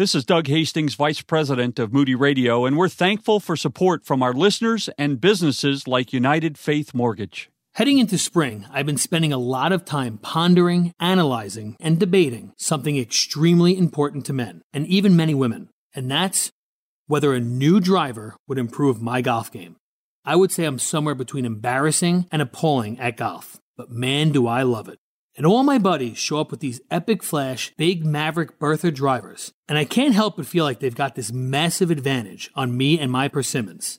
This is Doug Hastings, Vice President of Moody Radio, and we're thankful for support from our listeners and businesses like United Faith Mortgage. Heading into spring, I've been spending a lot of time pondering, analyzing, and debating something extremely important to men, and even many women, and that's whether a new driver would improve my golf game. I would say I'm somewhere between embarrassing and appalling at golf, but man, do I love it. And all my buddies show up with these epic flash, big Maverick Bertha drivers. And I can't help but feel like they've got this massive advantage on me and my persimmons.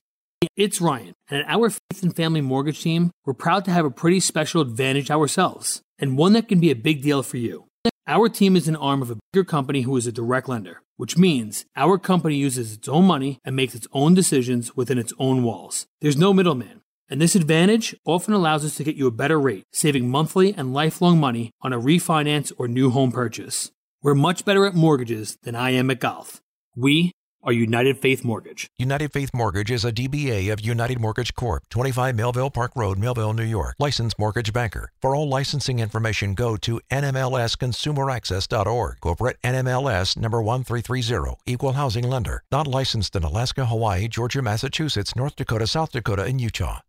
It's Ryan, and at our Faith and Family Mortgage team, we're proud to have a pretty special advantage ourselves, and one that can be a big deal for you. Our team is an arm of a bigger company who is a direct lender, which means our company uses its own money and makes its own decisions within its own walls. There's no middleman. And this advantage often allows us to get you a better rate, saving monthly and lifelong money on a refinance or new home purchase. We're much better at mortgages than I am at golf. We are United Faith Mortgage. United Faith Mortgage is a DBA of United Mortgage Corp., 25 Melville Park Road, Melville, New York. Licensed mortgage banker. For all licensing information, go to nmlsconsumeraccess.org. Corporate NMLS number 1330. Equal housing lender. Not licensed in Alaska, Hawaii, Georgia, Massachusetts, North Dakota, South Dakota, and Utah.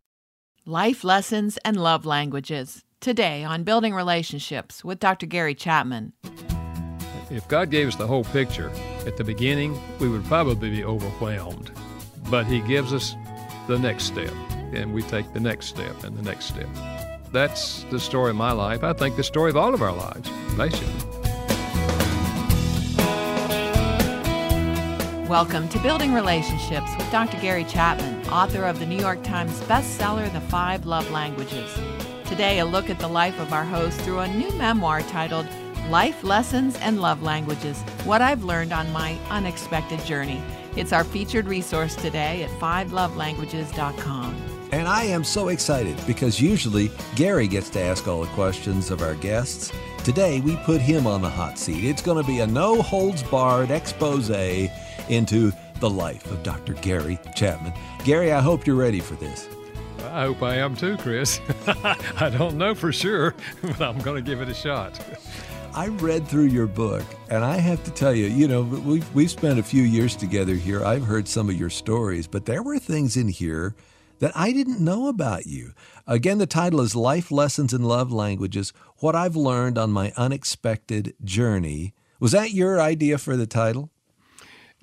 Life Lessons and Love Languages. Today on Building Relationships with Dr. Gary Chapman. If God gave us the whole picture at the beginning, we would probably be overwhelmed. But He gives us the next step, and we take the next step and the next step. That's the story of my life. I think the story of all of our lives, basically. Welcome to Building Relationships with Dr. Gary Chapman, author of the New York Times bestseller, The Five Love Languages. Today, a look at the life of our host through a new memoir titled Life Lessons and Love Languages What I've Learned on My Unexpected Journey. It's our featured resource today at fivelovelanguages.com. And I am so excited because usually Gary gets to ask all the questions of our guests. Today, we put him on the hot seat. It's going to be a no holds barred expose into the life of Dr. Gary Chapman. Gary, I hope you're ready for this. I hope I am too, Chris. I don't know for sure, but I'm going to give it a shot. I read through your book, and I have to tell you, you know, we've, we've spent a few years together here. I've heard some of your stories, but there were things in here that I didn't know about you. Again, the title is Life Lessons in Love Languages What I've Learned on My Unexpected Journey. Was that your idea for the title?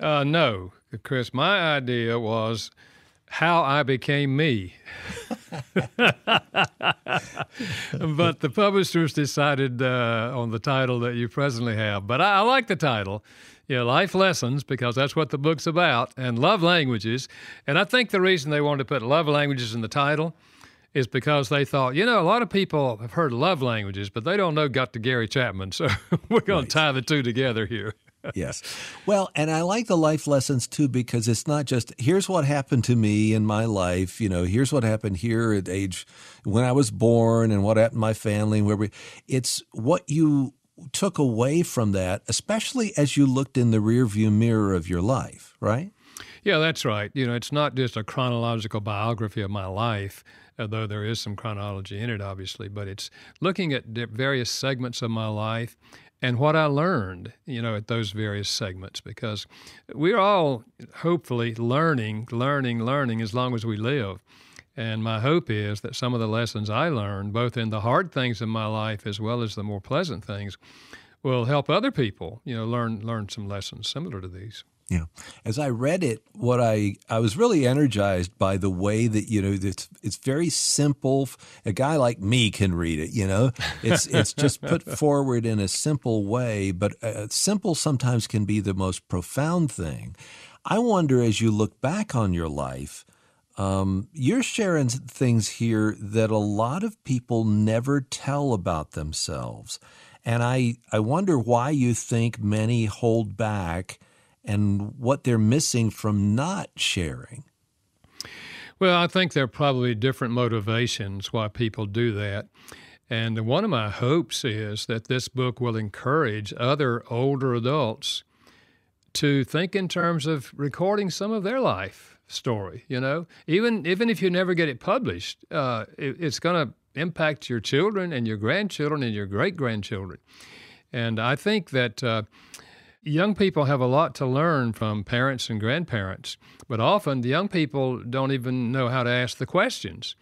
Uh, no, Chris. My idea was how I became me. but the publishers decided uh, on the title that you presently have. But I, I like the title. Yeah, life lessons because that's what the book's about, and love languages. And I think the reason they wanted to put love languages in the title is because they thought, you know, a lot of people have heard love languages, but they don't know got to Gary Chapman. So we're going right. to tie the two together here yes. Well, and I like the life lessons too because it's not just here's what happened to me in my life, you know, here's what happened here at age when I was born and what happened to my family and where we it's what you took away from that, especially as you looked in the rearview mirror of your life, right? Yeah, that's right. You know, it's not just a chronological biography of my life, although there is some chronology in it, obviously, but it's looking at various segments of my life and what I learned, you know, at those various segments, because we're all hopefully learning, learning, learning as long as we live. And my hope is that some of the lessons I learned, both in the hard things in my life as well as the more pleasant things, will help other people, you know, learn learn some lessons similar to these. Yeah. As I read it, what I I was really energized by the way that you know it's it's very simple. A guy like me can read it. You know, it's it's just put forward in a simple way, but uh, simple sometimes can be the most profound thing. I wonder as you look back on your life. Um, you're sharing things here that a lot of people never tell about themselves. And I, I wonder why you think many hold back and what they're missing from not sharing? Well, I think there are probably different motivations why people do that. And one of my hopes is that this book will encourage other older adults to think in terms of recording some of their life story. You know, even even if you never get it published, uh, it, it's going to impact your children and your grandchildren and your great grandchildren. And I think that uh, young people have a lot to learn from parents and grandparents, but often the young people don't even know how to ask the questions.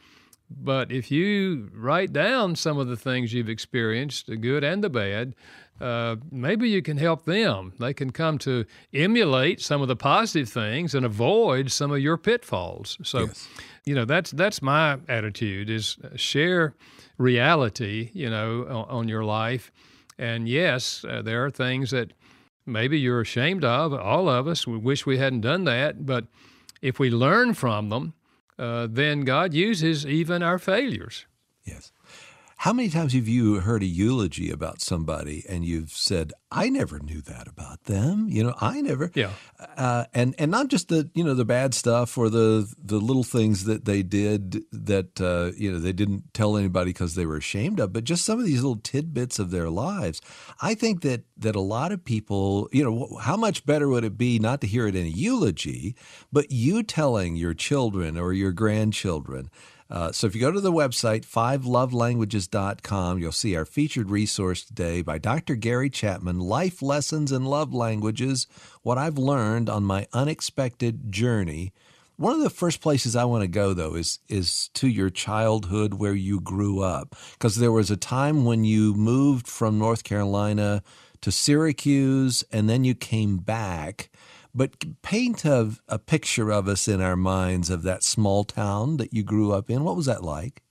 But if you write down some of the things you've experienced, the good and the bad, uh, maybe you can help them. They can come to emulate some of the positive things and avoid some of your pitfalls. So, yes. you know, that's that's my attitude: is share reality, you know, on, on your life. And yes, uh, there are things that maybe you're ashamed of. All of us, we wish we hadn't done that. But if we learn from them, uh, then God uses even our failures. Yes. How many times have you heard a eulogy about somebody and you've said, "I never knew that about them"? You know, I never. Yeah. Uh, and and not just the you know the bad stuff or the the little things that they did that uh, you know they didn't tell anybody because they were ashamed of, but just some of these little tidbits of their lives. I think that that a lot of people, you know, how much better would it be not to hear it in a eulogy, but you telling your children or your grandchildren uh, so if you go to the website, fivelovelanguages.com, you'll see our featured resource today by Dr. Gary Chapman Life Lessons in Love Languages What I've Learned on My Unexpected Journey. One of the first places I want to go, though, is, is to your childhood where you grew up. Because there was a time when you moved from North Carolina to Syracuse and then you came back. But paint a, a picture of us in our minds of that small town that you grew up in. What was that like?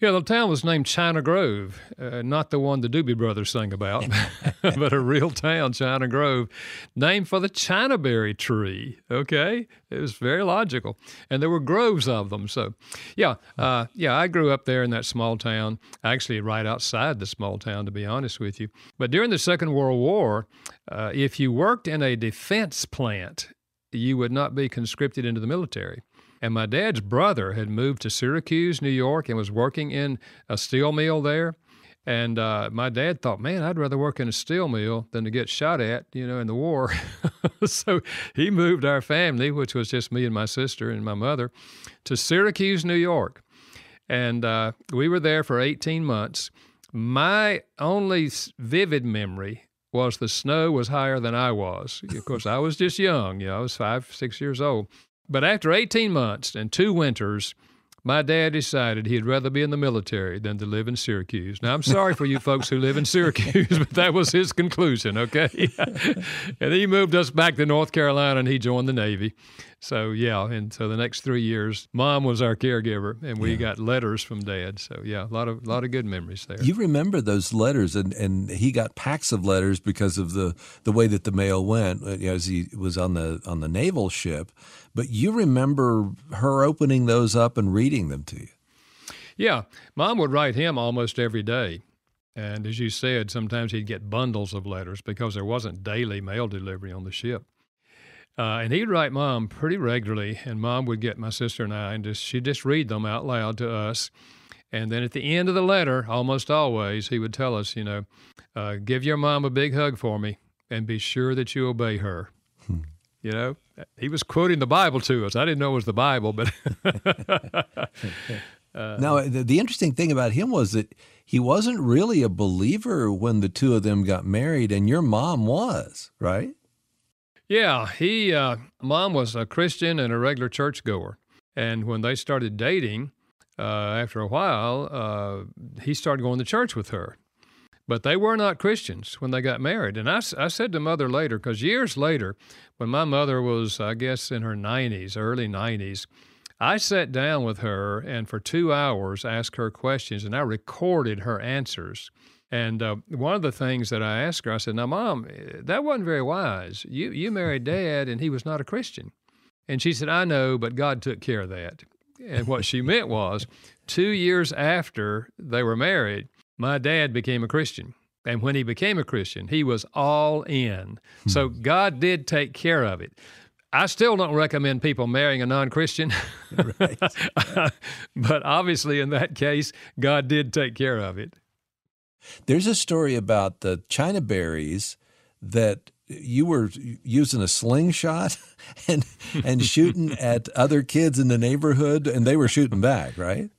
Yeah, the town was named China Grove, uh, not the one the Doobie Brothers sang about, but a real town, China Grove, named for the Chinaberry tree. Okay, it was very logical, and there were groves of them. So, yeah, uh, yeah, I grew up there in that small town, actually right outside the small town, to be honest with you. But during the Second World War, uh, if you worked in a defense plant, you would not be conscripted into the military. And my dad's brother had moved to Syracuse, New York, and was working in a steel mill there. And uh, my dad thought, man, I'd rather work in a steel mill than to get shot at, you know, in the war. so he moved our family, which was just me and my sister and my mother, to Syracuse, New York. And uh, we were there for 18 months. My only vivid memory was the snow was higher than I was. Of course, I was just young, you know, I was five, six years old. But after 18 months and two winters, my dad decided he'd rather be in the military than to live in Syracuse. Now, I'm sorry for you folks who live in Syracuse, but that was his conclusion, okay? and he moved us back to North Carolina and he joined the Navy. So, yeah, and so the next three years, mom was our caregiver and we yeah. got letters from dad. So, yeah, a lot of, a lot of good memories there. You remember those letters, and, and he got packs of letters because of the, the way that the mail went uh, as he was on the, on the naval ship. But you remember her opening those up and reading them to you. Yeah, mom would write him almost every day. And as you said, sometimes he'd get bundles of letters because there wasn't daily mail delivery on the ship. Uh, and he'd write mom pretty regularly, and mom would get my sister and I, and just, she'd just read them out loud to us. And then at the end of the letter, almost always, he would tell us, you know, uh, give your mom a big hug for me and be sure that you obey her. Hmm. You know, he was quoting the Bible to us. I didn't know it was the Bible, but. uh, now, the, the interesting thing about him was that he wasn't really a believer when the two of them got married, and your mom was, right? Yeah, he, uh, mom was a Christian and a regular churchgoer. And when they started dating, uh, after a while, uh, he started going to church with her. But they were not Christians when they got married. And I, I said to mother later, because years later, when my mother was, I guess, in her 90s, early 90s, I sat down with her and for two hours asked her questions and I recorded her answers. And uh, one of the things that I asked her, I said, Now, mom, that wasn't very wise. You, you married dad and he was not a Christian. And she said, I know, but God took care of that. And what she meant was, two years after they were married, my dad became a Christian. And when he became a Christian, he was all in. Hmm. So God did take care of it. I still don't recommend people marrying a non Christian. but obviously, in that case, God did take care of it. There's a story about the China berries that you were using a slingshot and and shooting at other kids in the neighborhood and they were shooting back, right?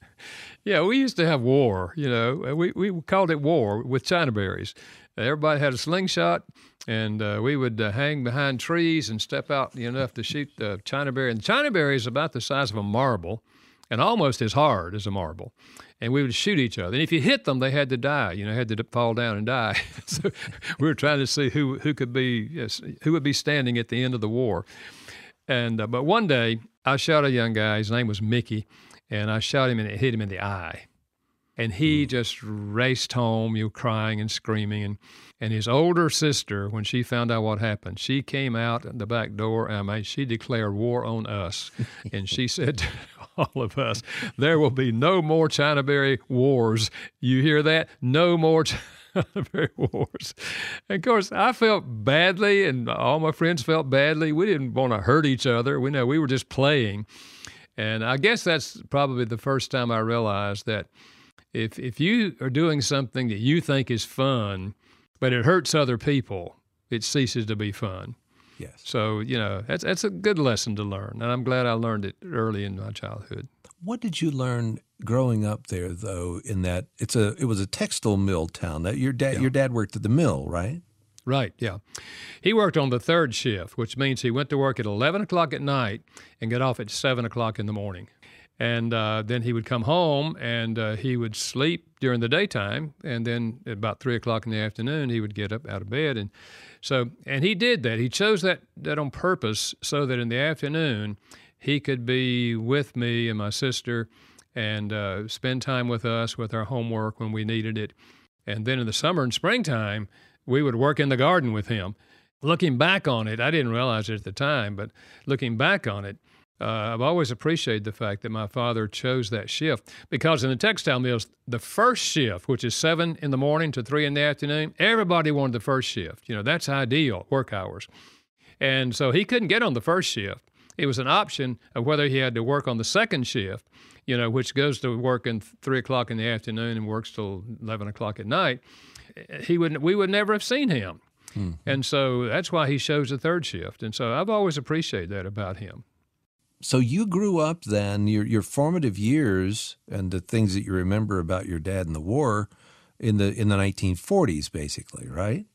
Yeah, we used to have war, you know. We, we called it war with China berries. Everybody had a slingshot, and uh, we would uh, hang behind trees and step out enough to shoot the china berry. And the china berry is about the size of a marble and almost as hard as a marble. And we would shoot each other. And if you hit them, they had to die. You know, had to fall down and die. so we were trying to see who who could be yes, who would be standing at the end of the war. And uh, but one day I shot a young guy. His name was Mickey, and I shot him and it hit him in the eye. And he mm. just raced home, you know, crying and screaming. And, and his older sister, when she found out what happened, she came out the back door and I mean, she declared war on us. and she said all of us, There will be no more China Berry wars. You hear that? No more China Berry wars. And of course, I felt badly, and all my friends felt badly. We didn't want to hurt each other. We know we were just playing. And I guess that's probably the first time I realized that if if you are doing something that you think is fun, but it hurts other people, it ceases to be fun. Yes. So you know that's that's a good lesson to learn, and I'm glad I learned it early in my childhood. What did you learn growing up there, though? In that it's a it was a textile mill town. That your dad yeah. your dad worked at the mill, right? Right, yeah. He worked on the third shift, which means he went to work at 11 o'clock at night and got off at 7 o'clock in the morning. And uh, then he would come home and uh, he would sleep during the daytime. And then about three o'clock in the afternoon, he would get up out of bed. And so, and he did that. He chose that, that on purpose so that in the afternoon, he could be with me and my sister and uh, spend time with us with our homework when we needed it. And then in the summer and springtime, we would work in the garden with him. Looking back on it, I didn't realize it at the time, but looking back on it, uh, I've always appreciated the fact that my father chose that shift because in the textile mills, the first shift, which is seven in the morning to three in the afternoon, everybody wanted the first shift. You know, that's ideal work hours. And so he couldn't get on the first shift. It was an option of whether he had to work on the second shift, you know, which goes to work in three o'clock in the afternoon and works till 11 o'clock at night. He would, we would never have seen him. Mm-hmm. And so that's why he chose the third shift. And so I've always appreciated that about him. So you grew up then, your your formative years and the things that you remember about your dad in the war in the in the 1940s basically, right?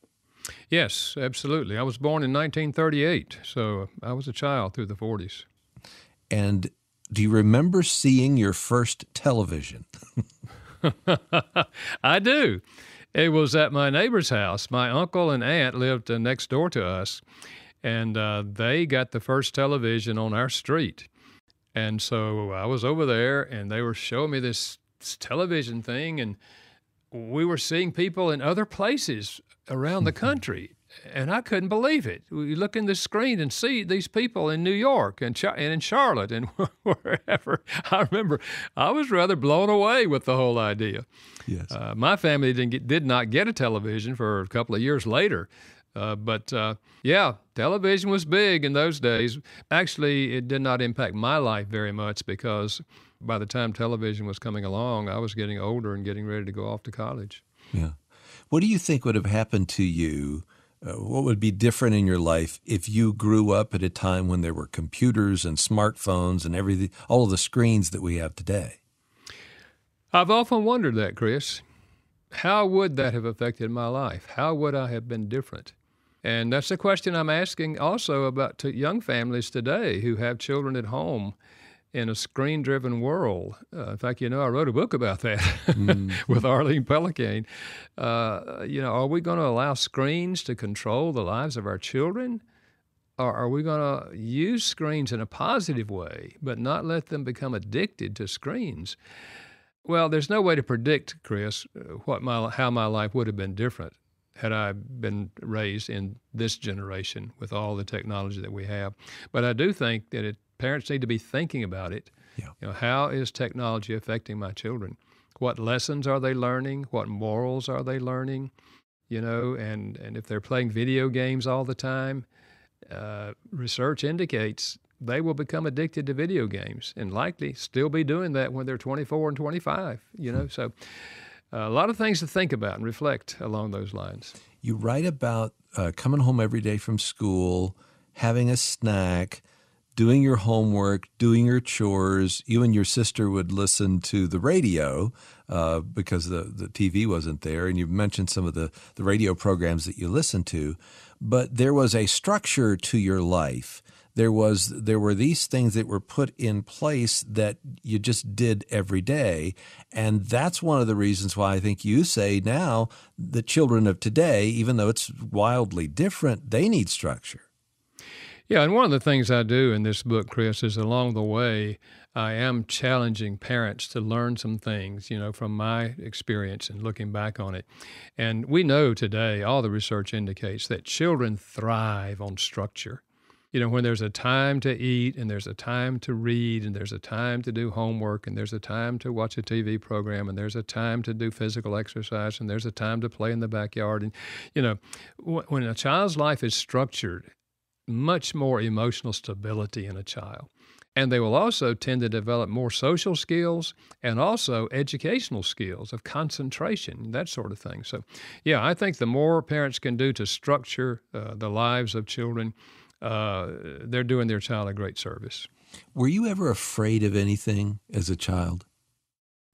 Yes, absolutely. I was born in 1938, so I was a child through the 40s. And do you remember seeing your first television? I do. It was at my neighbor's house. My uncle and aunt lived next door to us, and uh, they got the first television on our street. And so I was over there, and they were showing me this, this television thing, and we were seeing people in other places around the country. And I couldn't believe it. We look in the screen and see these people in New York and, and in Charlotte and wherever. I remember I was rather blown away with the whole idea. Yes. Uh, my family didn't get, did not get a television for a couple of years later. Uh, but uh, yeah, television was big in those days. Actually, it did not impact my life very much because by the time television was coming along, I was getting older and getting ready to go off to college. Yeah. What do you think would have happened to you? Uh, what would be different in your life if you grew up at a time when there were computers and smartphones and everything, all of the screens that we have today? I've often wondered that, Chris. How would that have affected my life? How would I have been different? And that's the question I'm asking also about to young families today who have children at home in a screen driven world. Uh, in fact, you know, I wrote a book about that mm. with Arlene Pellicane. Uh, you know, are we going to allow screens to control the lives of our children? Or are we going to use screens in a positive way, but not let them become addicted to screens? Well, there's no way to predict, Chris, uh, what my, how my life would have been different had I been raised in this generation with all the technology that we have. But I do think that it, parents need to be thinking about it. Yeah. You know, how is technology affecting my children? What lessons are they learning? What morals are they learning? You know, and, and if they're playing video games all the time, uh, research indicates they will become addicted to video games and likely still be doing that when they're 24 and 25. You know, so a lot of things to think about and reflect along those lines. You write about uh, coming home every day from school, having a snack, doing your homework, doing your chores. You and your sister would listen to the radio uh, because the, the TV wasn't there. And you've mentioned some of the, the radio programs that you listened to. But there was a structure to your life. There was there were these things that were put in place that you just did every day, and that's one of the reasons why I think you say now the children of today, even though it's wildly different, they need structure. Yeah, and one of the things I do in this book, Chris, is along the way, I am challenging parents to learn some things, you know, from my experience and looking back on it. And we know today, all the research indicates that children thrive on structure. You know, when there's a time to eat and there's a time to read and there's a time to do homework and there's a time to watch a TV program and there's a time to do physical exercise and there's a time to play in the backyard. And, you know, when a child's life is structured much more emotional stability in a child. And they will also tend to develop more social skills and also educational skills of concentration, that sort of thing. So, yeah, I think the more parents can do to structure uh, the lives of children, uh, they're doing their child a great service. Were you ever afraid of anything as a child?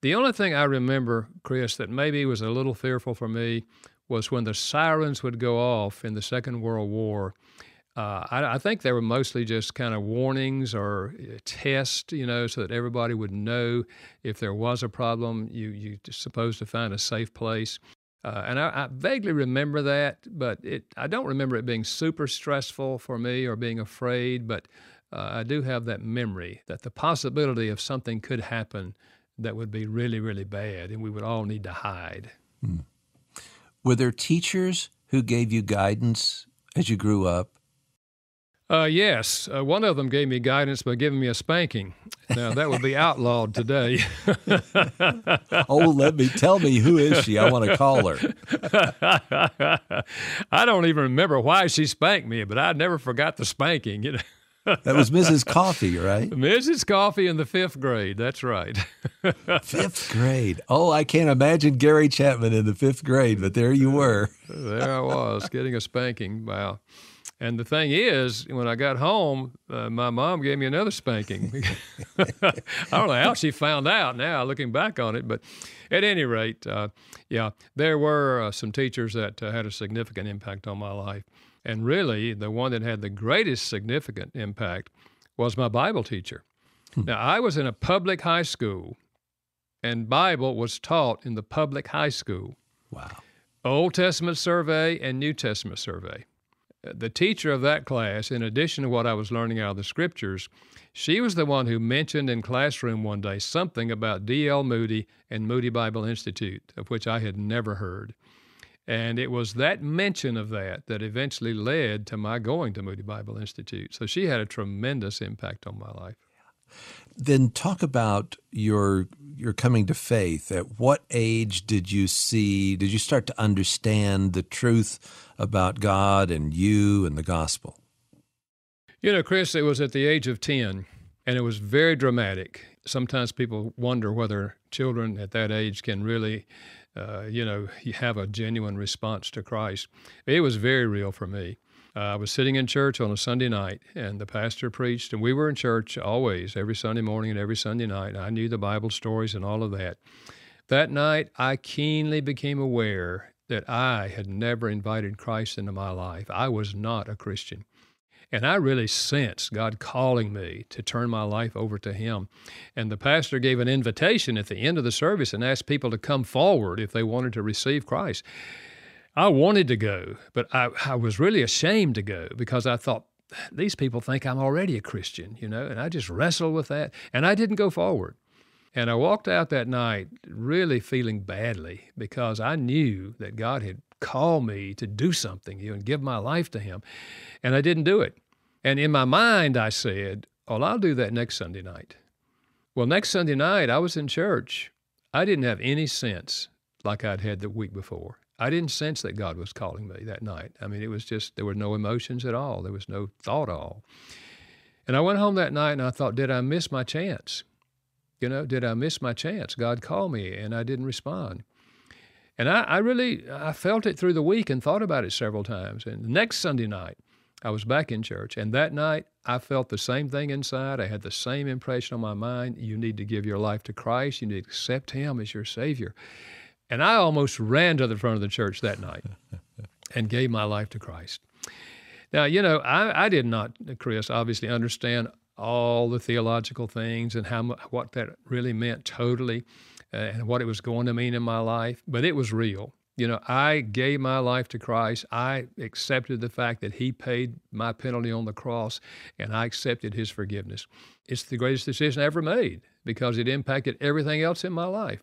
The only thing I remember, Chris, that maybe was a little fearful for me was when the sirens would go off in the Second World War uh, I, I, think they were mostly just kind of warnings or uh, tests, you know, so that everybody would know if there was a problem, you you supposed to find a safe place. Uh, and I, I, vaguely remember that, but it I don't remember it being super stressful for me or being afraid. But uh, I do have that memory that the possibility of something could happen that would be really really bad, and we would all need to hide. Hmm. Were there teachers who gave you guidance as you grew up? Uh, yes, uh, one of them gave me guidance by giving me a spanking. Now that would be outlawed today. oh, let me tell me who is she? I want to call her. I don't even remember why she spanked me, but I never forgot the spanking. You know. that was Mrs. Coffee, right? Mrs. Coffee in the fifth grade. That's right. fifth grade. Oh, I can't imagine Gary Chapman in the fifth grade, but there you were. there I was getting a spanking. Wow. And the thing is, when I got home, uh, my mom gave me another spanking. I don't know how she found out now, looking back on it, but at any rate, uh, yeah, there were uh, some teachers that uh, had a significant impact on my life. And really, the one that had the greatest significant impact was my Bible teacher. Hmm. Now, I was in a public high school, and Bible was taught in the public high school. Wow. Old Testament survey and New Testament survey the teacher of that class, in addition to what I was learning out of the scriptures, she was the one who mentioned in classroom one day something about D.L. Moody and Moody Bible Institute, of which I had never heard. And it was that mention of that that eventually led to my going to Moody Bible Institute. So she had a tremendous impact on my life. Then talk about your your coming to faith. At what age did you see? Did you start to understand the truth about God and you and the gospel? You know, Chris, it was at the age of ten, and it was very dramatic. Sometimes people wonder whether children at that age can really, uh, you know, have a genuine response to Christ. It was very real for me. Uh, I was sitting in church on a Sunday night, and the pastor preached, and we were in church always, every Sunday morning and every Sunday night. I knew the Bible stories and all of that. That night, I keenly became aware that I had never invited Christ into my life. I was not a Christian. And I really sensed God calling me to turn my life over to Him. And the pastor gave an invitation at the end of the service and asked people to come forward if they wanted to receive Christ. I wanted to go, but I, I was really ashamed to go because I thought, these people think I'm already a Christian, you know, and I just wrestled with that and I didn't go forward. And I walked out that night really feeling badly because I knew that God had called me to do something, you know, and give my life to Him. And I didn't do it. And in my mind, I said, Well, I'll do that next Sunday night. Well, next Sunday night, I was in church. I didn't have any sense like I'd had the week before. I didn't sense that God was calling me that night. I mean, it was just, there were no emotions at all. There was no thought at all. And I went home that night and I thought, did I miss my chance? You know, did I miss my chance? God called me and I didn't respond. And I, I really, I felt it through the week and thought about it several times. And the next Sunday night, I was back in church. And that night, I felt the same thing inside. I had the same impression on my mind. You need to give your life to Christ. You need to accept Him as your Savior. And I almost ran to the front of the church that night and gave my life to Christ. Now, you know, I, I did not, Chris, obviously understand all the theological things and how what that really meant totally uh, and what it was going to mean in my life, but it was real. You know, I gave my life to Christ. I accepted the fact that He paid my penalty on the cross, and I accepted His forgiveness. It's the greatest decision I ever made because it impacted everything else in my life.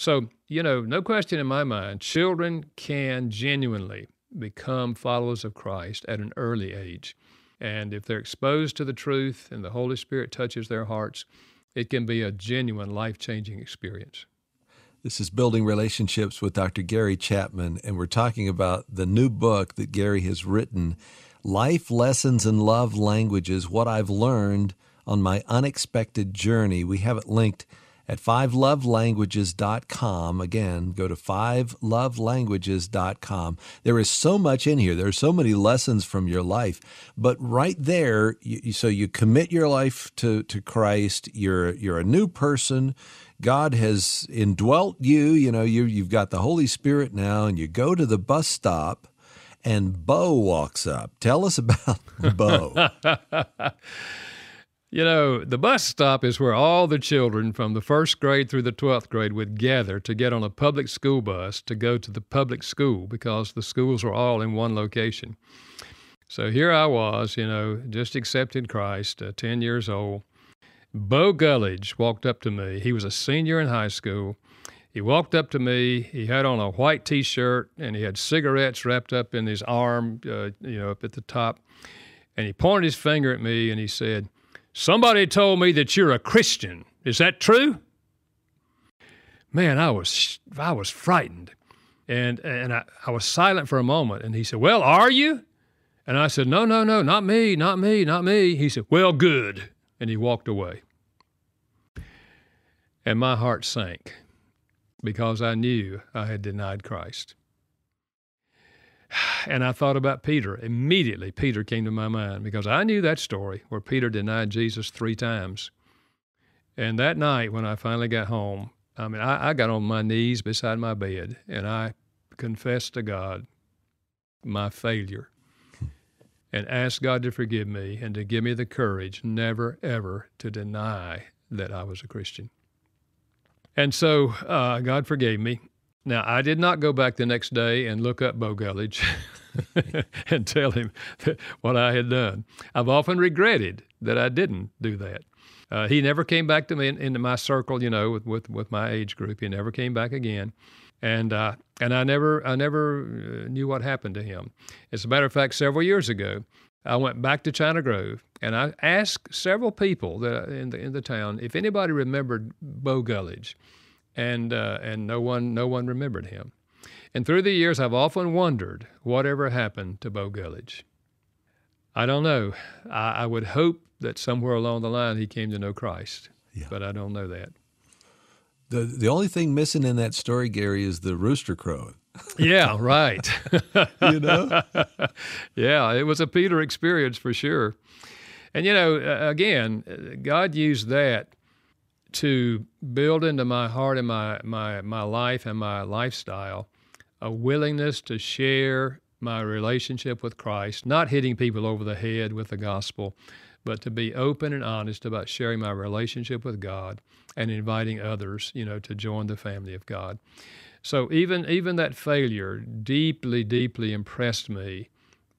So, you know, no question in my mind, children can genuinely become followers of Christ at an early age. And if they're exposed to the truth and the Holy Spirit touches their hearts, it can be a genuine life changing experience. This is Building Relationships with Dr. Gary Chapman, and we're talking about the new book that Gary has written Life Lessons and Love Languages What I've Learned on My Unexpected Journey. We have it linked at fivelovelanguages.com. Again, go to fivelovelanguages.com. There is so much in here. There are so many lessons from your life. But right there, you, so you commit your life to, to Christ. You're, you're a new person. God has indwelt you. You know, you, you've got the Holy Spirit now, and you go to the bus stop and Bo walks up. Tell us about Bo. You know, the bus stop is where all the children from the first grade through the 12th grade would gather to get on a public school bus to go to the public school because the schools were all in one location. So here I was, you know, just accepted Christ, uh, 10 years old. Bo Gullidge walked up to me. He was a senior in high school. He walked up to me. He had on a white t shirt and he had cigarettes wrapped up in his arm, uh, you know, up at the top. And he pointed his finger at me and he said, Somebody told me that you're a Christian. Is that true? Man, I was I was frightened. And and I, I was silent for a moment and he said, Well, are you? And I said, No, no, no, not me, not me, not me. He said, Well, good. And he walked away. And my heart sank because I knew I had denied Christ. And I thought about Peter. Immediately, Peter came to my mind because I knew that story where Peter denied Jesus three times. And that night, when I finally got home, I mean, I, I got on my knees beside my bed and I confessed to God my failure and asked God to forgive me and to give me the courage never, ever to deny that I was a Christian. And so uh, God forgave me. Now, I did not go back the next day and look up Bo Gullidge and tell him what I had done. I've often regretted that I didn't do that. Uh, he never came back to me in, into my circle, you know, with, with, with my age group. He never came back again. And, uh, and I never, I never uh, knew what happened to him. As a matter of fact, several years ago, I went back to China Grove and I asked several people that in the, in the town if anybody remembered Bo Gullidge and uh, and no one no one remembered him. And through the years, I've often wondered whatever happened to Bo Gullidge. I don't know. I, I, would hope that somewhere along the line he came to know Christ, yeah. but I don't know that. The the only thing missing in that story, Gary, is the rooster crowing. yeah, right. you know? yeah, it was a Peter experience for sure. And, you know, again, God used that to build into my heart and my, my, my life and my lifestyle a willingness to share my relationship with Christ, not hitting people over the head with the gospel, but to be open and honest about sharing my relationship with God and inviting others, you know, to join the family of God. So even even that failure deeply, deeply impressed me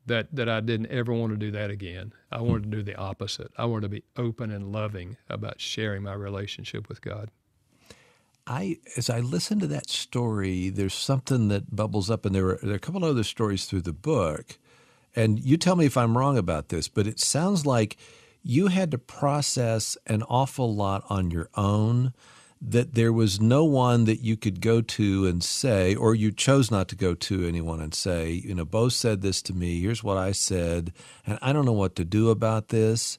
that that I didn't ever want to do that again. I wanted to do the opposite. I wanted to be open and loving about sharing my relationship with God. I, as I listen to that story, there's something that bubbles up, and there are, there are a couple of other stories through the book. And you tell me if I'm wrong about this, but it sounds like you had to process an awful lot on your own that there was no one that you could go to and say, or you chose not to go to anyone and say, you know, Bo said this to me, here's what I said, and I don't know what to do about this.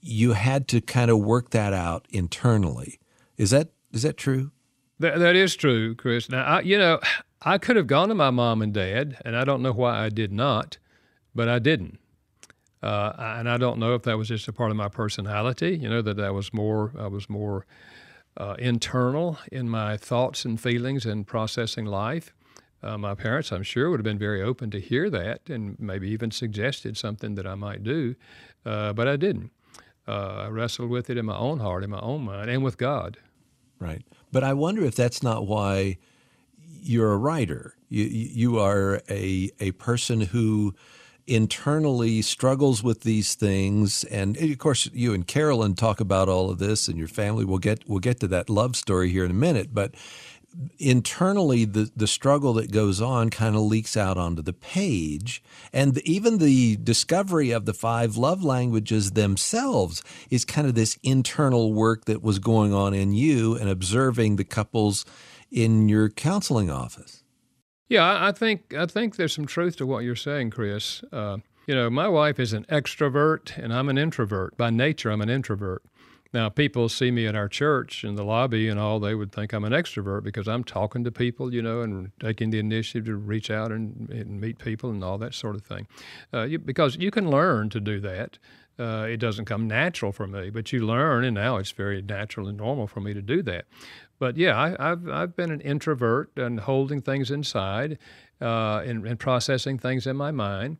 You had to kind of work that out internally. Is that is that true? That, that is true, Chris. Now, I, you know, I could have gone to my mom and dad, and I don't know why I did not, but I didn't. Uh, and I don't know if that was just a part of my personality, you know, that I was more, I was more uh, internal in my thoughts and feelings and processing life. Uh, my parents, I'm sure, would have been very open to hear that and maybe even suggested something that I might do, uh, but I didn't. Uh, I wrestled with it in my own heart, in my own mind, and with God. Right. But I wonder if that's not why you're a writer. You, you are a, a person who internally struggles with these things. And of course you and Carolyn talk about all of this and your family we'll get we'll get to that love story here in a minute. But internally the the struggle that goes on kind of leaks out onto the page. And even the discovery of the five love languages themselves is kind of this internal work that was going on in you and observing the couples in your counseling office yeah, I think I think there's some truth to what you're saying, Chris. Uh, you know, my wife is an extrovert and I'm an introvert. By nature, I'm an introvert. Now, people see me at our church in the lobby and all, they would think I'm an extrovert because I'm talking to people, you know, and taking the initiative to reach out and, and meet people and all that sort of thing. Uh, you, because you can learn to do that. Uh, it doesn't come natural for me, but you learn, and now it's very natural and normal for me to do that. But yeah, I, have I've been an introvert and holding things inside, uh, and, and processing things in my mind,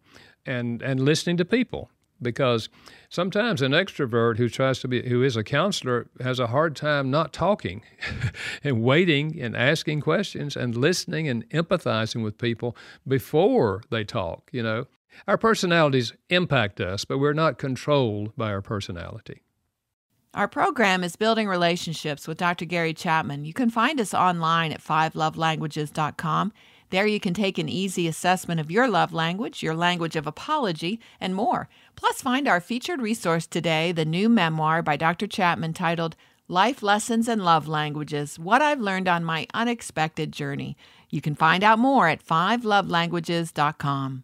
and and listening to people because sometimes an extrovert who tries to be who is a counselor has a hard time not talking and waiting and asking questions and listening and empathizing with people before they talk you know our personalities impact us, but we're not controlled by our personality. Our program is Building Relationships with Dr. Gary Chapman. You can find us online at fivelovelanguages.com. There you can take an easy assessment of your love language, your language of apology, and more. Plus, find our featured resource today, the new memoir by Dr. Chapman titled Life Lessons and Love Languages What I've Learned on My Unexpected Journey. You can find out more at fivelovelanguages.com.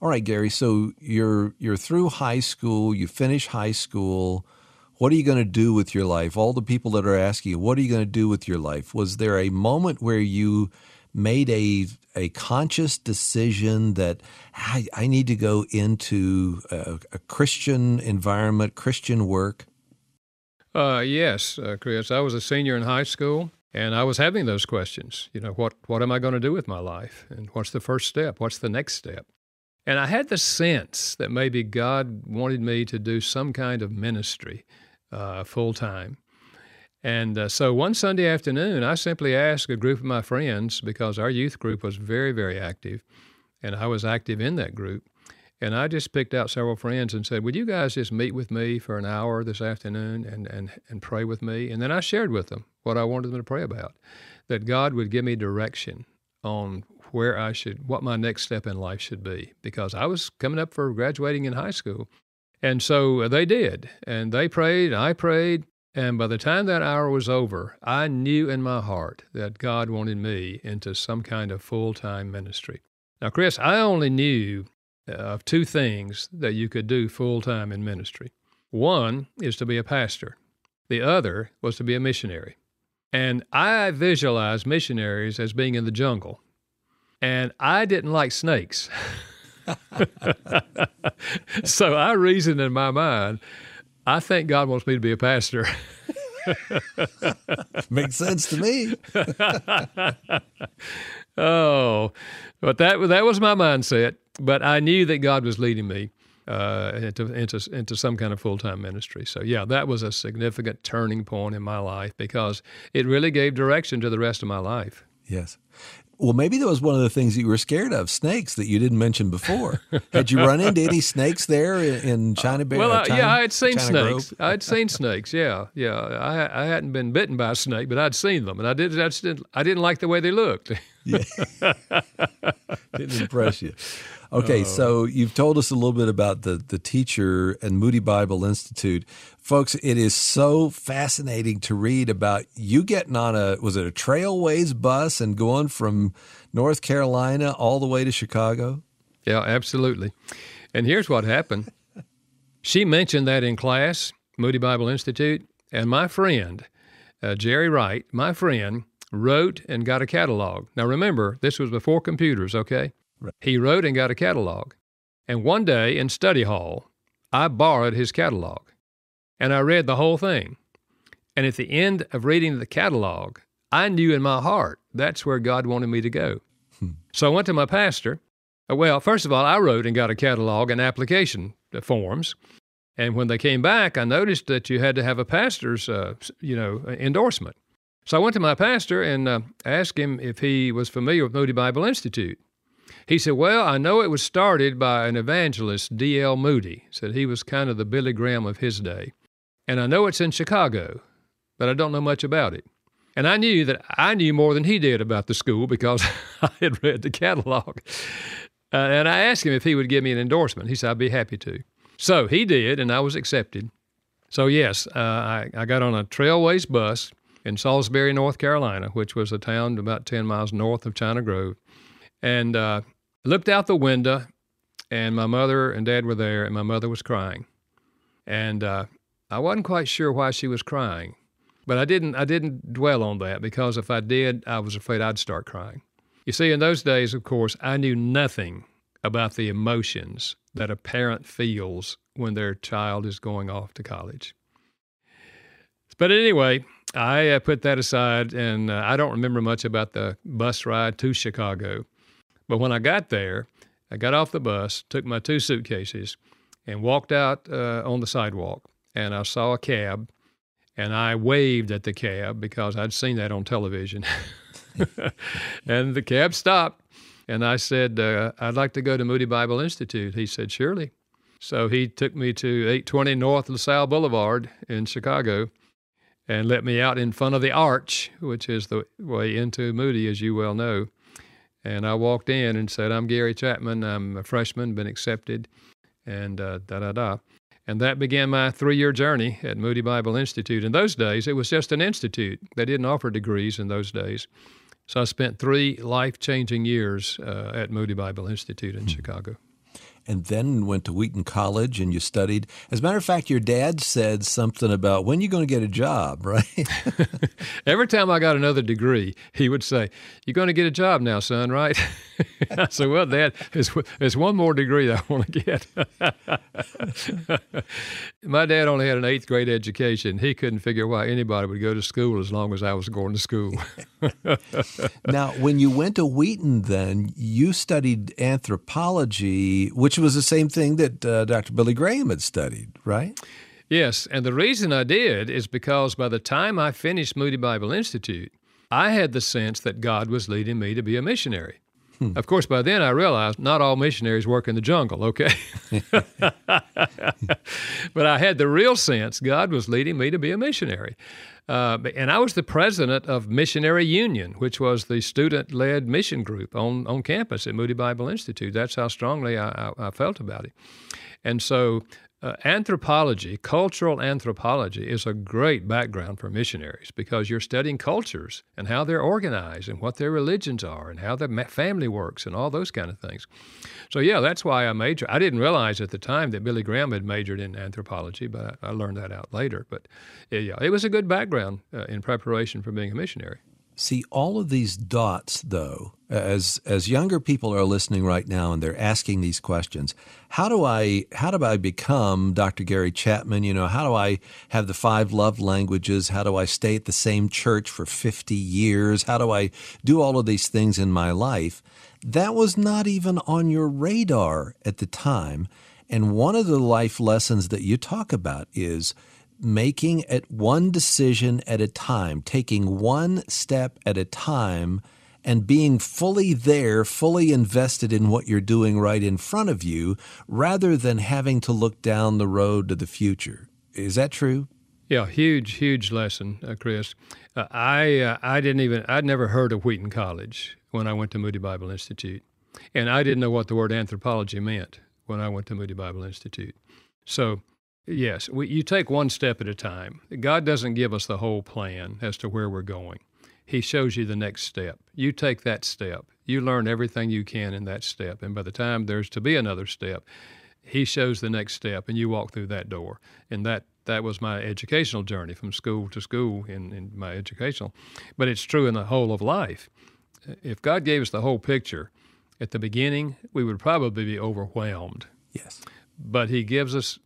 All right, Gary. So you're you're through high school. You finish high school. What are you going to do with your life? All the people that are asking you, what are you going to do with your life? Was there a moment where you made a a conscious decision that I, I need to go into a, a, Christian environment, Christian work? Uh, yes, uh, Chris. I was a senior in high school, and I was having those questions. You know, what what am I going to do with my life, and what's the first step? What's the next step? And I had the sense that maybe God wanted me to do some kind of ministry uh, full time. And uh, so one Sunday afternoon, I simply asked a group of my friends, because our youth group was very, very active, and I was active in that group. And I just picked out several friends and said, Would you guys just meet with me for an hour this afternoon and, and, and pray with me? And then I shared with them what I wanted them to pray about that God would give me direction on where I should, what my next step in life should be, because I was coming up for graduating in high school. And so they did, and they prayed, and I prayed, and by the time that hour was over, I knew in my heart that God wanted me into some kind of full time ministry. Now, Chris, I only knew uh, of two things that you could do full time in ministry. One is to be a pastor, the other was to be a missionary. And I visualized missionaries as being in the jungle and I didn't like snakes. so I reasoned in my mind, I think God wants me to be a pastor. Makes sense to me. oh, but that that was my mindset. But I knew that God was leading me uh, into, into into some kind of full time ministry. So yeah, that was a significant turning point in my life because it really gave direction to the rest of my life. Yes. Well, maybe that was one of the things that you were scared of snakes that you didn't mention before. had you run into any snakes there in China Bay? Well, uh, China, yeah, I had seen China snakes. I had seen snakes. Yeah, yeah. I I hadn't been bitten by a snake, but I'd seen them, and I did. I didn't. I didn't like the way they looked. yeah. didn't impress you. Okay, oh. so you've told us a little bit about the the teacher and Moody Bible Institute. Folks, it is so fascinating to read about you getting on a was it a Trailways bus and going from North Carolina all the way to Chicago? Yeah, absolutely. And here's what happened. she mentioned that in class, Moody Bible Institute, and my friend, uh, Jerry Wright, my friend, wrote and got a catalog. Now remember, this was before computers, okay? Right. He wrote and got a catalog. And one day in study hall, I borrowed his catalog and I read the whole thing. And at the end of reading the catalog, I knew in my heart that's where God wanted me to go. Hmm. So I went to my pastor. Uh, well, first of all, I wrote and got a catalog and application forms. And when they came back, I noticed that you had to have a pastor's, uh, you know, endorsement. So I went to my pastor and uh, asked him if he was familiar with Moody Bible Institute. He said, Well, I know it was started by an evangelist, D.L. Moody. Said he was kind of the Billy Graham of his day. And I know it's in Chicago, but I don't know much about it. And I knew that I knew more than he did about the school because I had read the catalog. Uh, and I asked him if he would give me an endorsement. He said, I'd be happy to. So he did, and I was accepted. So, yes, uh, I, I got on a Trailways bus in Salisbury, North Carolina, which was a town about 10 miles north of China Grove, and uh, looked out the window, and my mother and dad were there, and my mother was crying. And uh, I wasn't quite sure why she was crying, but I didn't I didn't dwell on that because if I did, I was afraid I'd start crying. You see, in those days, of course, I knew nothing about the emotions that a parent feels when their child is going off to college. But anyway, I uh, put that aside, and uh, I don't remember much about the bus ride to Chicago. But when I got there, I got off the bus, took my two suitcases, and walked out uh, on the sidewalk and I saw a cab and I waved at the cab because I'd seen that on television. and the cab stopped and I said, uh, I'd like to go to Moody Bible Institute. He said, Surely. So he took me to 820 North LaSalle Boulevard in Chicago and let me out in front of the arch, which is the way into Moody, as you well know. And I walked in and said, I'm Gary Chapman. I'm a freshman, been accepted, and uh, da da da. And that began my three year journey at Moody Bible Institute. In those days, it was just an institute. They didn't offer degrees in those days. So I spent three life changing years uh, at Moody Bible Institute in hmm. Chicago and then went to Wheaton College and you studied. As a matter of fact, your dad said something about when you're going to get a job, right? Every time I got another degree, he would say, You're going to get a job now, son, right? I said, Well, Dad, there's, there's one more degree that I want to get. My dad only had an eighth grade education. He couldn't figure why anybody would go to school as long as I was going to school. now, when you went to Wheaton, then you studied anthropology, which which was the same thing that uh, Dr. Billy Graham had studied, right? Yes, and the reason I did is because by the time I finished Moody Bible Institute, I had the sense that God was leading me to be a missionary. Hmm. Of course, by then I realized not all missionaries work in the jungle, okay? but I had the real sense God was leading me to be a missionary. Uh, and I was the president of Missionary Union, which was the student led mission group on, on campus at Moody Bible Institute. That's how strongly I, I, I felt about it. And so uh, anthropology, cultural anthropology, is a great background for missionaries because you're studying cultures and how they're organized and what their religions are and how their family works and all those kind of things. So, yeah, that's why I majored. I didn't realize at the time that Billy Graham had majored in anthropology, but I, I learned that out later. But yeah, it was a good background uh, in preparation for being a missionary. See, all of these dots, though, as as younger people are listening right now and they're asking these questions, how do I how do I become Dr. Gary Chapman? You know, how do I have the five love languages? How do I stay at the same church for 50 years? How do I do all of these things in my life? That was not even on your radar at the time. And one of the life lessons that you talk about is making it one decision at a time, taking one step at a time, and being fully there, fully invested in what you're doing right in front of you, rather than having to look down the road to the future. Is that true? Yeah, huge, huge lesson, uh, Chris. Uh, I uh, I didn't even I'd never heard of Wheaton College when I went to Moody Bible Institute, and I didn't know what the word anthropology meant when I went to Moody Bible Institute. So Yes, we, you take one step at a time. God doesn't give us the whole plan as to where we're going. He shows you the next step. You take that step. You learn everything you can in that step. And by the time there's to be another step, He shows the next step and you walk through that door. And that, that was my educational journey from school to school in, in my educational. But it's true in the whole of life. If God gave us the whole picture at the beginning, we would probably be overwhelmed. Yes. But He gives us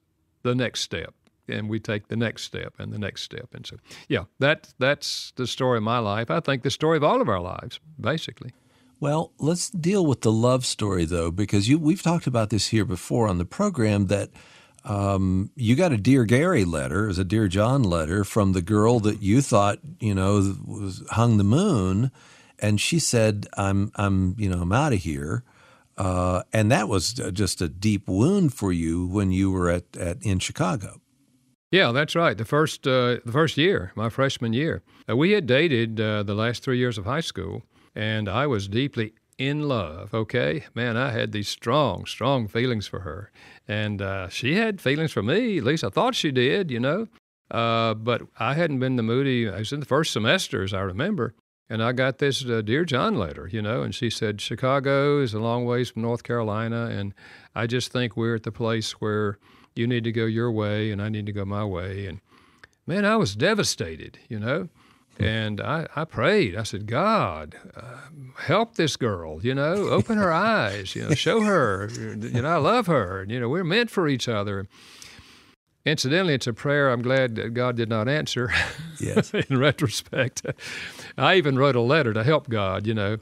the next step and we take the next step and the next step. And so, yeah, that that's the story of my life. I think the story of all of our lives, basically. Well, let's deal with the love story though, because you we've talked about this here before on the program that um, you got a dear Gary letter, was a dear John letter from the girl that you thought you know was hung the moon, and she said, "I'm I'm you know I'm out of here." Uh, and that was just a deep wound for you when you were at, at in Chicago. Yeah, that's right. The first uh, the first year, my freshman year, uh, we had dated uh, the last three years of high school, and I was deeply in love. Okay, man, I had these strong, strong feelings for her, and uh, she had feelings for me. At least I thought she did, you know. Uh, but I hadn't been the Moody. I was in the first semester, as I remember, and I got this uh, dear John letter, you know, and she said Chicago is a long ways from North Carolina, and I just think we're at the place where you need to go your way and I need to go my way. And man, I was devastated, you know. And I, I prayed. I said, God, uh, help this girl, you know, open her eyes, you know, show her, you know, I love her. And, you know, we're meant for each other. Incidentally, it's a prayer I'm glad that God did not answer. Yes. in retrospect, I even wrote a letter to help God, you know,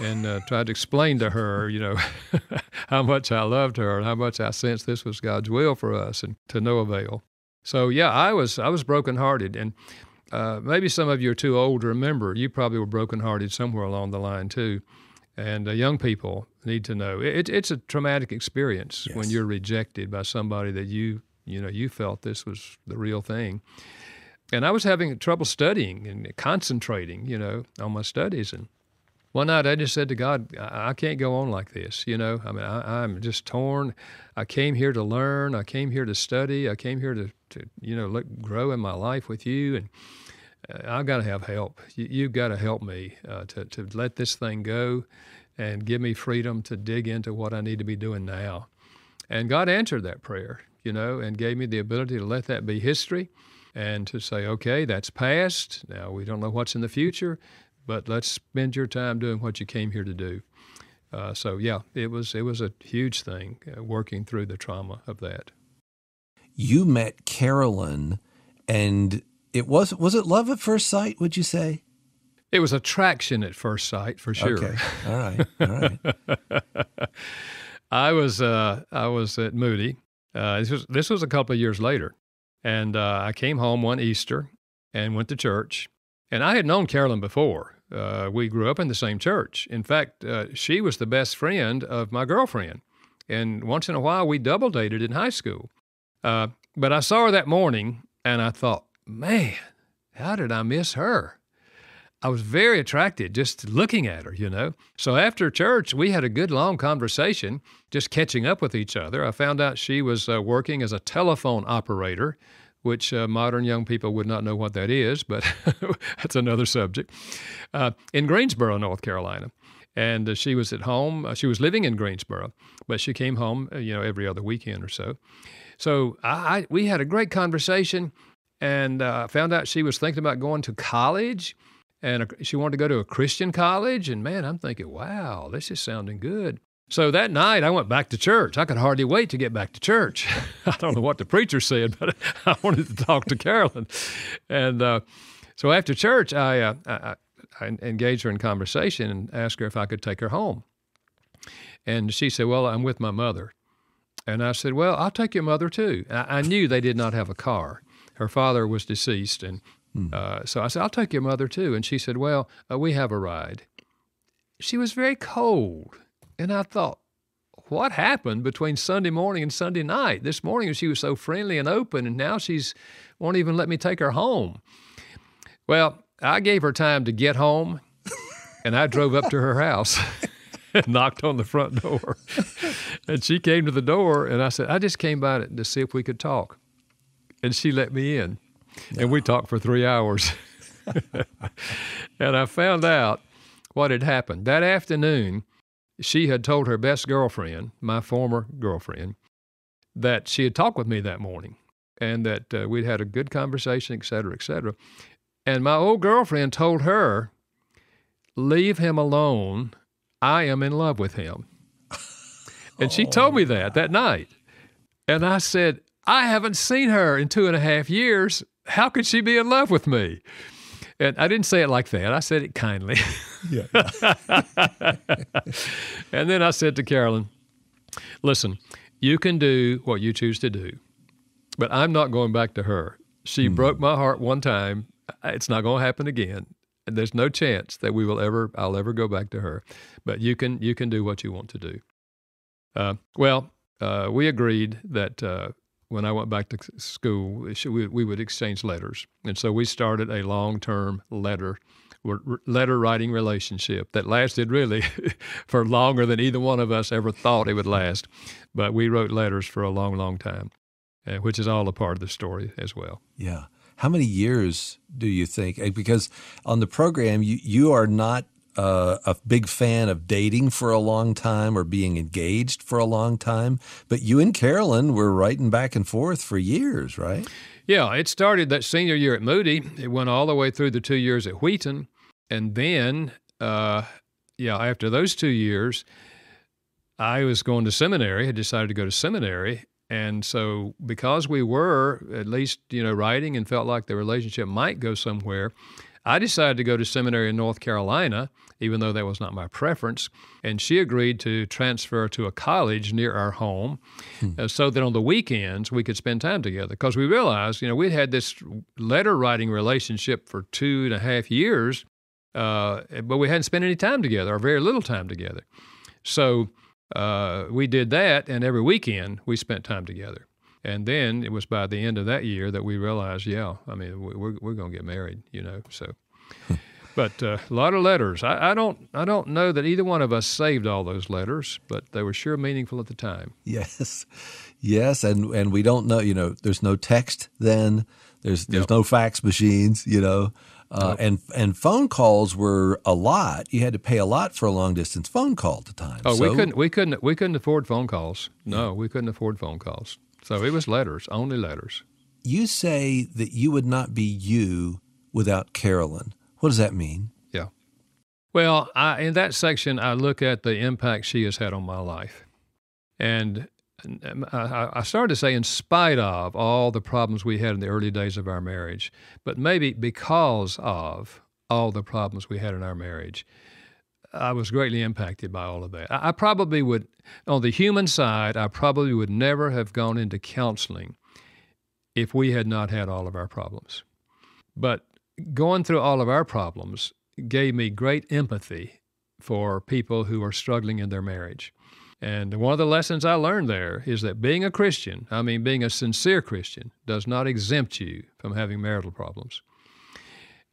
and uh, tried to explain to her, you know, how much I loved her and how much I sensed this was God's will for us, and to no avail. So yeah, I was I was brokenhearted, and uh, maybe some of you are too old to remember. You probably were brokenhearted somewhere along the line too. And uh, young people need to know it, it's a traumatic experience yes. when you're rejected by somebody that you you know you felt this was the real thing. And I was having trouble studying and concentrating, you know, on my studies, and one night I just said to God, I can't go on like this. You know, I mean, I, am just torn. I came here to learn. I came here to study. I came here to, to you know, look, grow in my life with you. And uh, I've got to have help. You, have got to help me uh, to, to let this thing go and give me freedom to dig into what I need to be doing now. And God answered that prayer, you know, and gave me the ability to let that be history and to say, okay, that's past. Now we don't know what's in the future but let's spend your time doing what you came here to do. Uh, so yeah, it was it was a huge thing uh, working through the trauma of that. You met Carolyn, and it was was it love at first sight? Would you say? It was attraction at first sight for sure. Okay, all right, all right. I was uh, I was at Moody. Uh, this was this was a couple of years later, and uh, I came home one Easter and went to church. And I had known Carolyn before. Uh, we grew up in the same church. In fact, uh, she was the best friend of my girlfriend. And once in a while, we double dated in high school. Uh, but I saw her that morning and I thought, man, how did I miss her? I was very attracted just looking at her, you know. So after church, we had a good long conversation, just catching up with each other. I found out she was uh, working as a telephone operator which uh, modern young people would not know what that is, but that's another subject, uh, in Greensboro, North Carolina. And uh, she was at home. Uh, she was living in Greensboro, but she came home, uh, you know, every other weekend or so. So I, I we had a great conversation, and found out she was thinking about going to college, and she wanted to go to a Christian college. And man, I'm thinking, wow, this is sounding good. So that night, I went back to church. I could hardly wait to get back to church. I don't know what the preacher said, but I wanted to talk to Carolyn. And uh, so after church, I, uh, I, I, engaged her in conversation and asked her if I could take her home. And she said, Well, I'm with my mother. And I said, Well, I'll take your mother too. I, I knew they did not have a car. Her father was deceased. And hmm. uh, so I said, I'll take your mother too. And she said, Well, uh, we have a ride. She was very cold and I thought, what happened between Sunday morning and Sunday night? This morning she was so friendly and open, and now she's won't even let me take her home. Well, I gave her time to get home, and I drove up to her house and knocked on the front door. and she came to the door, and I said, I just came by to see if we could talk. And she let me in, no. and we talked for three hours. and I found out what had happened. That afternoon, she had told her best girlfriend, my former girlfriend, that she had talked with me that morning and that uh, we'd had a good conversation, et cetera, et cetera. And my old girlfriend told her, Leave him alone. I am in love with him. And she told me that that night. And I said, I haven't seen her in two and a half years. How could she be in love with me? And I didn't say it like that. I said it kindly. Yeah. and then I said to Carolyn, listen, you can do what you choose to do, but I'm not going back to her. She broke my heart one time. It's not going to happen again. And there's no chance that we will ever, I'll ever go back to her. But you can, you can do what you want to do. Uh, well, uh, we agreed that uh, when I went back to school, we, would exchange letters. And so we started a long term letter letter writing relationship that lasted really for longer than either one of us ever thought it would last. But we wrote letters for a long, long time, uh, which is all a part of the story as well. Yeah. How many years do you think? Eh, Because on the program, you, you are not uh, a big fan of dating for a long time or being engaged for a long time, but you and Carolyn were writing back and forth for years, right? Yeah, it started that senior year at Moody. It went all the way through the two years at Wheaton. And then, uh, yeah, after those two years, I was going to seminary, had decided to go to seminary. And so, because we were at least, you know, writing and felt like the relationship might go somewhere, I decided to go to seminary in North Carolina, even though that was not my preference. And she agreed to transfer to a college near our home uh, so that on the weekends we could spend time together. Because we realized, you know, we'd had this letter writing relationship for two and a half years, uh, but we hadn't spent any time together or very little time together. So uh, we did that, and every weekend we spent time together. And then it was by the end of that year that we realized, yeah, I mean, we- we're, we're going to get married, you know. So, but uh, a lot of letters. I, I don't, I don't know that either one of us saved all those letters, but they were sure meaningful at the time. Yes, yes, and and we don't know. You know, there's no text then. There's there's no fax machines. You know, uh, and and phone calls were a lot. You had to pay a lot for a long distance phone call at the time. Oh, So- we couldn't, we couldn't, we couldn't afford phone calls. No, we couldn't afford phone calls. So it was letters, only letters. You say that you would not be you without Carolyn. What does that mean? Yeah. Well, I, in that section, I look at the impact she has had on my life. And uh, I, I started to say, in spite of all the problems we had in the early days of our marriage, but maybe because of all the problems we had in our marriage, I was greatly impacted by all of that. I, probably would, on the human side, I probably would never have gone into counseling if we had not had all of our problems. But going through all of our problems gave me great empathy for people who are struggling in their marriage. And one of the lessons I learned there is that being a Christian, I mean, being a sincere Christian, does not exempt you from having marital problems.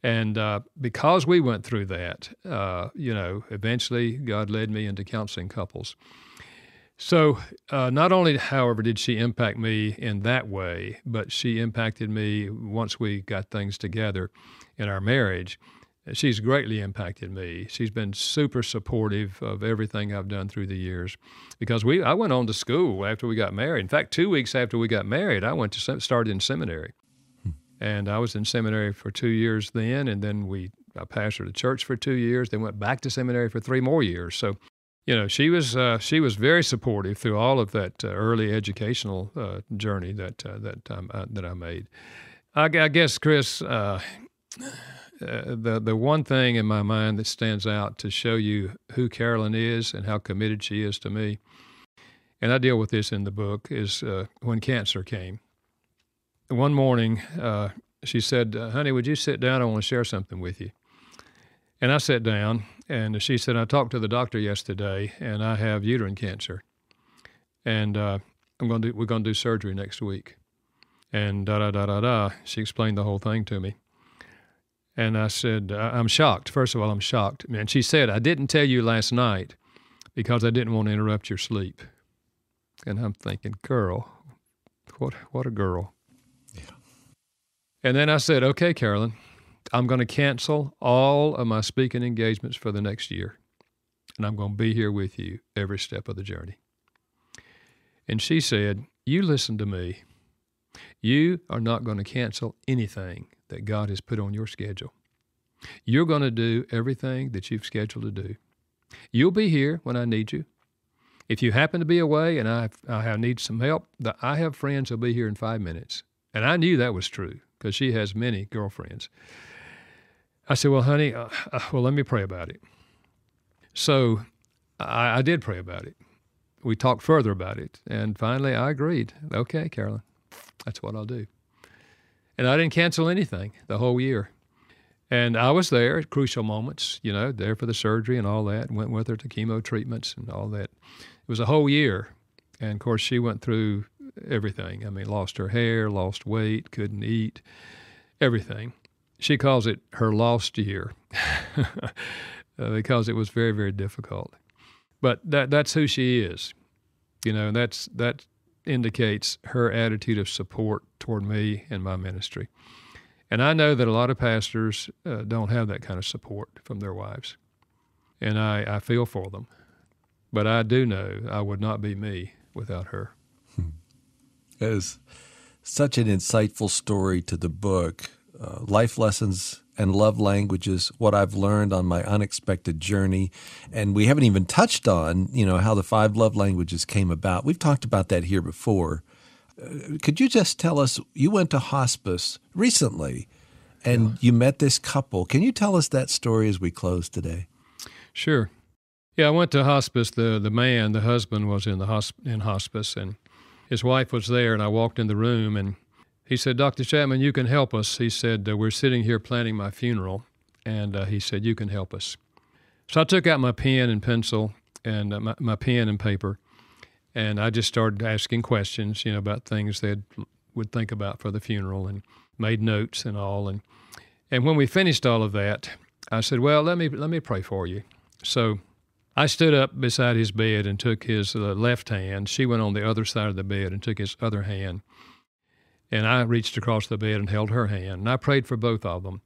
And uh, because we went through that, uh, you know, eventually God led me into counseling couples. So, uh, not only, however, did she impact me in that way, but she impacted me once we got things together in our marriage. She's greatly impacted me. She's been super supportive of everything I've done through the years, because we I went on to school after we got married. In fact, two weeks after we got married, I went to started in seminary, and I was in seminary for two years then, and then we I pastored a church for two years, then went back to seminary for three more years. So you know, she was uh, she was very supportive through all of that uh, early educational uh, journey that uh, that um, uh, that I made. I, I guess, Chris, uh, the the one thing in my mind that stands out to show you who Carolyn is and how committed she is to me, and I deal with this in the book, is when cancer came. One morning, uh, she said, uh, "Honey, would you sit down? I want to share something with you." And I sat down, and she said, I talked to the doctor yesterday, and I have uterine cancer. And uh, I'm going to we're going to do surgery next week. And da da da da da. She explained the whole thing to me. And I said, "I- I'm shocked. First of all, I'm shocked. And she said, I didn't tell you last night because I didn't want to interrupt your sleep. And I'm thinking, girl, what, what a girl. And then I said, okay, Carolyn, I'm going to cancel all of my speaking engagements for the next year. And I'm going to be here with you every step of the journey. And she said, You listen to me. You are not going to cancel anything that God has put on your schedule. You're going to do everything that you've scheduled to do. You'll be here when I need you. If you happen to be away and I, I need some help, I have friends who'll be here in five minutes. And I knew that was true because she has many girlfriends. I said, Well, honey, uh, uh, well, let me pray about it. So I, I did pray about it. We talked further about it. And finally, I agreed. Okay, Carolyn, that's what I'll do. And I didn't cancel anything the whole year. And I was there at crucial moments, you know, there for the surgery and all that, went with her to chemo treatments and all that. It was a whole year. And of course, she went through everything. I mean, lost her hair, lost weight, couldn't eat, everything. She calls it her lost year uh, because it was very, very difficult. But that that's who she is. You know, that's that indicates her attitude of support toward me and my ministry. And I know that a lot of pastors uh, don't have that kind of support from their wives. And I, I feel for them. But I do know I would not be me without her. It is such an insightful story to the book. Uh, life lessons and love languages, what I've learned on my unexpected journey. And we haven't even touched on, you know, how the five love languages came about. We've talked about that here before. Uh, could you just tell us, you went to hospice recently and yeah. you met this couple. Can you tell us that story as we close today? Sure. Yeah, I went to hospice. The the man, the husband, was in the hosp- in hospice, and his wife was there. And I walked in the room, and he said, Dr. Chapman, you can help us. He said, uh, We're sitting here planning my funeral. And uh, he said, You can help us. So I took out my pen and pencil and uh, my, my, pen and paper. And I just started asking questions, you know, about things they would think about for the funeral and made notes and all. And, and when we finished all of that, I said, Well, let me, let me pray for you. So I stood up beside his bed and took his uh, left hand. She went on the other side of the bed and took his other hand and I reached across the bed and held her hand. And I prayed for both of them.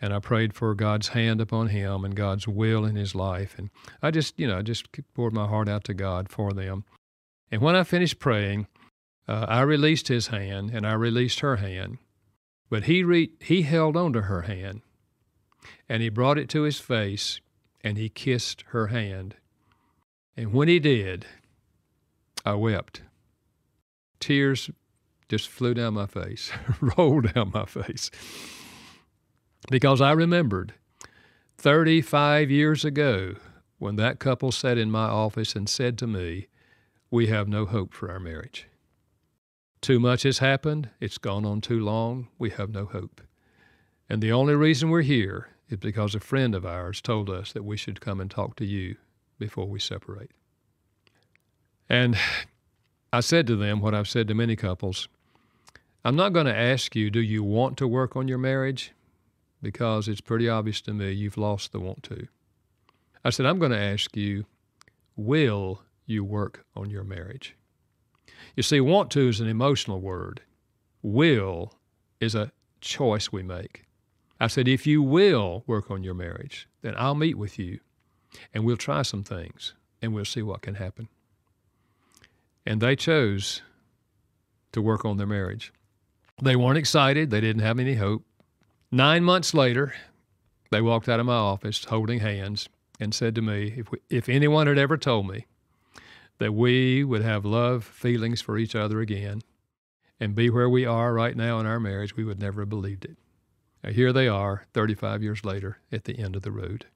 And I prayed for God's hand upon him and God's will in his life. And I just, you know, I just poured my heart out to God for them. And when I finished praying, uh, I released his hand and I released her hand. But he, re- he held onto her hand and he brought it to his face and he kissed her hand. And when he did, I wept. Tears just flew down my face, rolled down my face. Because I remembered 35 years ago when that couple sat in my office and said to me, We have no hope for our marriage. Too much has happened. It's gone on too long. We have no hope. And the only reason we're here is because a friend of ours told us that we should come and talk to you before we separate. And I said to them what I've said to many couples I'm not going to ask you, do you want to work on your marriage? Because it's pretty obvious to me you've lost the want to. I said, I'm going to ask you, will you work on your marriage? You see, want to is an emotional word. Will is a choice we make. I said, if you will work on your marriage, then I'll meet with you and we'll try some things and we'll see what can happen. And they chose to work on their marriage. They weren't excited. They didn't have any hope. Nine months later, they walked out of my office holding hands and said to me, if, we, if anyone had ever told me that we would have love feelings for each other again and be where we are right now in our marriage, we would never have believed it. Now, here they are, 35 years later, at the end of the road.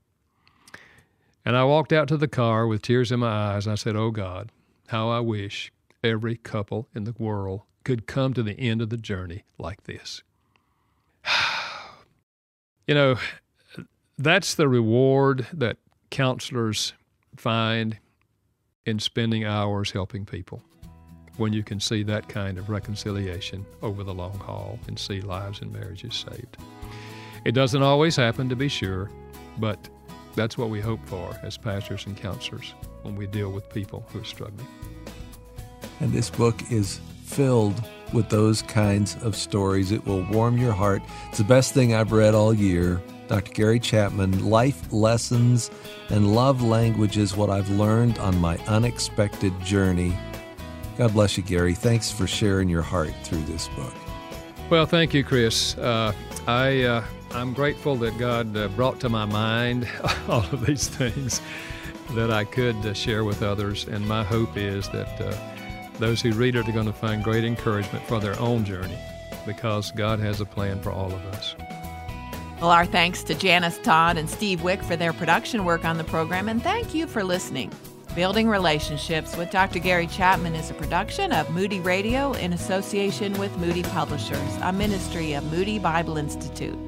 And I walked out to the car with tears in my eyes. And I said, Oh God, how I wish every couple in the world could come to the end of the journey like this. you know, that's the reward that counselors find in spending hours helping people when you can see that kind of reconciliation over the long haul and see lives and marriages saved. It doesn't always happen, to be sure, but that's what we hope for as pastors and counselors when we deal with people who are struggling. And this book is filled with those kinds of stories. It will warm your heart. It's the best thing I've read all year. Dr. Gary Chapman, Life Lessons and Love Languages What I've Learned on My Unexpected Journey. God bless you, Gary. Thanks for sharing your heart through this book. Well, thank you, Chris. Uh, I, uh, I'm grateful that God uh, brought to my mind all of these things that I could uh, share with others. And my hope is that uh, those who read it are going to find great encouragement for their own journey because God has a plan for all of us. Well, our thanks to Janice Todd and Steve Wick for their production work on the program, and thank you for listening. Building Relationships with Dr. Gary Chapman is a production of Moody Radio in association with Moody Publishers, a ministry of Moody Bible Institute.